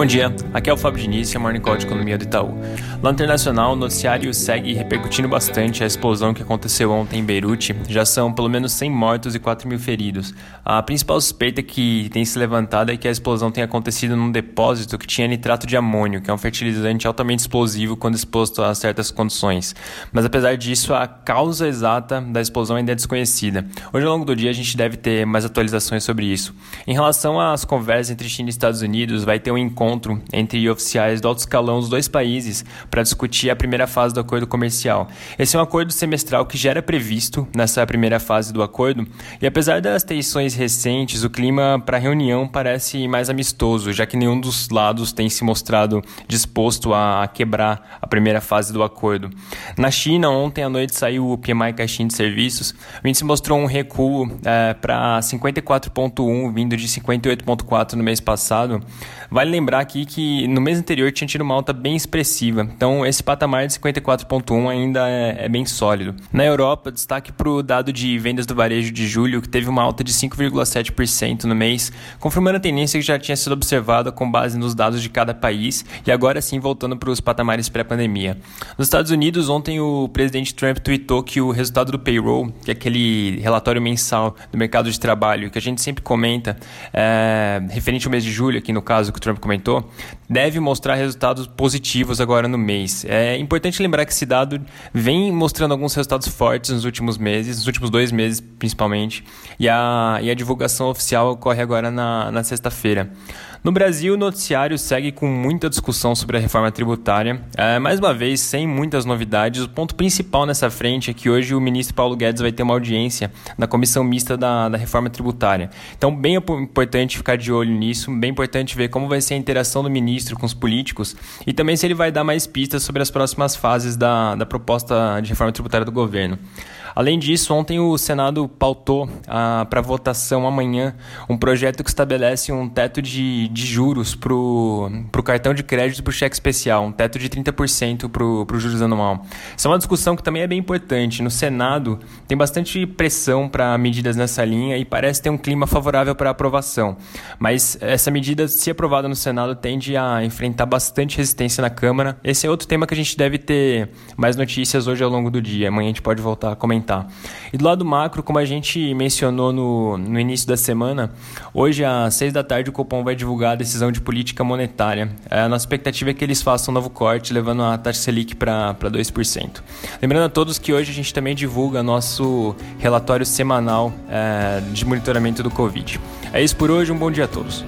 Bom dia, aqui é o Fábio Diniz, é Morning Call de Economia do Itaú. Lá internacional, o noticiário segue repercutindo bastante a explosão que aconteceu ontem em Beirute. Já são pelo menos 100 mortos e 4 mil feridos. A principal suspeita que tem se levantado é que a explosão tenha acontecido num depósito que tinha nitrato de amônio, que é um fertilizante altamente explosivo quando exposto a certas condições. Mas apesar disso, a causa exata da explosão ainda é desconhecida. Hoje, ao longo do dia, a gente deve ter mais atualizações sobre isso. Em relação às conversas entre China e Estados Unidos, vai ter um encontro encontro entre oficiais do alto escalão dos dois países para discutir a primeira fase do acordo comercial. Esse é um acordo semestral que já era previsto nessa primeira fase do acordo, e apesar das tensões recentes, o clima para a reunião parece mais amistoso, já que nenhum dos lados tem se mostrado disposto a quebrar a primeira fase do acordo. Na China, ontem à noite saiu o PMI Caixinha de Serviços, o índice mostrou um recuo é, para 54,1, vindo de 58,4 no mês passado. Vale lembrar aqui que no mês anterior tinha tido uma alta bem expressiva, então esse patamar de 54,1 ainda é, é, bem sólido. Na Europa, destaque para o dado de vendas do varejo de julho, que teve uma alta de 5,7% no mês, confirmando a tendência que já tinha sido observada com base nos dados de cada país e agora sim voltando para os patamares pré-pandemia. Nos Estados Unidos, ontem o presidente Trump tweetou que o resultado do payroll, que é aquele relatório mensal do mercado de trabalho que a gente sempre comenta, é, referente ao mês de julho, aqui no caso que o Trump comentou, comentou, deve mostrar resultados positivos agora no mês. É importante lembrar que esse dado vem mostrando alguns resultados fortes nos últimos meses, nos últimos dois meses principalmente, e a, e a divulgação oficial ocorre agora na, na sexta-feira. No Brasil, o noticiário segue com muita discussão sobre a reforma tributária. É, mais uma vez, sem muitas novidades, o ponto principal nessa frente é que hoje o ministro Paulo Guedes vai ter uma audiência na comissão mista da, da reforma tributária. Então, bem importante ficar de olho nisso, bem importante ver como vai ser a interação do ministro com os políticos e também se ele vai dar mais pistas sobre as próximas fases da, da proposta de reforma tributária do governo. Além disso, ontem o Senado pautou ah, para votação amanhã um projeto que estabelece um teto de, de juros para o cartão de crédito para o cheque especial, um teto de 30% para o juros anual. Isso é uma discussão que também é bem importante. No Senado tem bastante pressão para medidas nessa linha e parece ter um clima favorável para aprovação. Mas essa medida, se aprovada no Senado, tende a enfrentar bastante resistência na Câmara. Esse é outro tema que a gente deve ter mais notícias hoje ao longo do dia. Amanhã a gente pode voltar a comentar comentar. E do lado macro, como a gente mencionou no, no início da semana, hoje às seis da tarde o Copom vai divulgar a decisão de política monetária. É, a nossa expectativa é que eles façam um novo corte, levando a taxa Selic para 2%. Lembrando a todos que hoje a gente também divulga nosso relatório semanal é, de monitoramento do Covid. É isso por hoje, um bom dia a todos.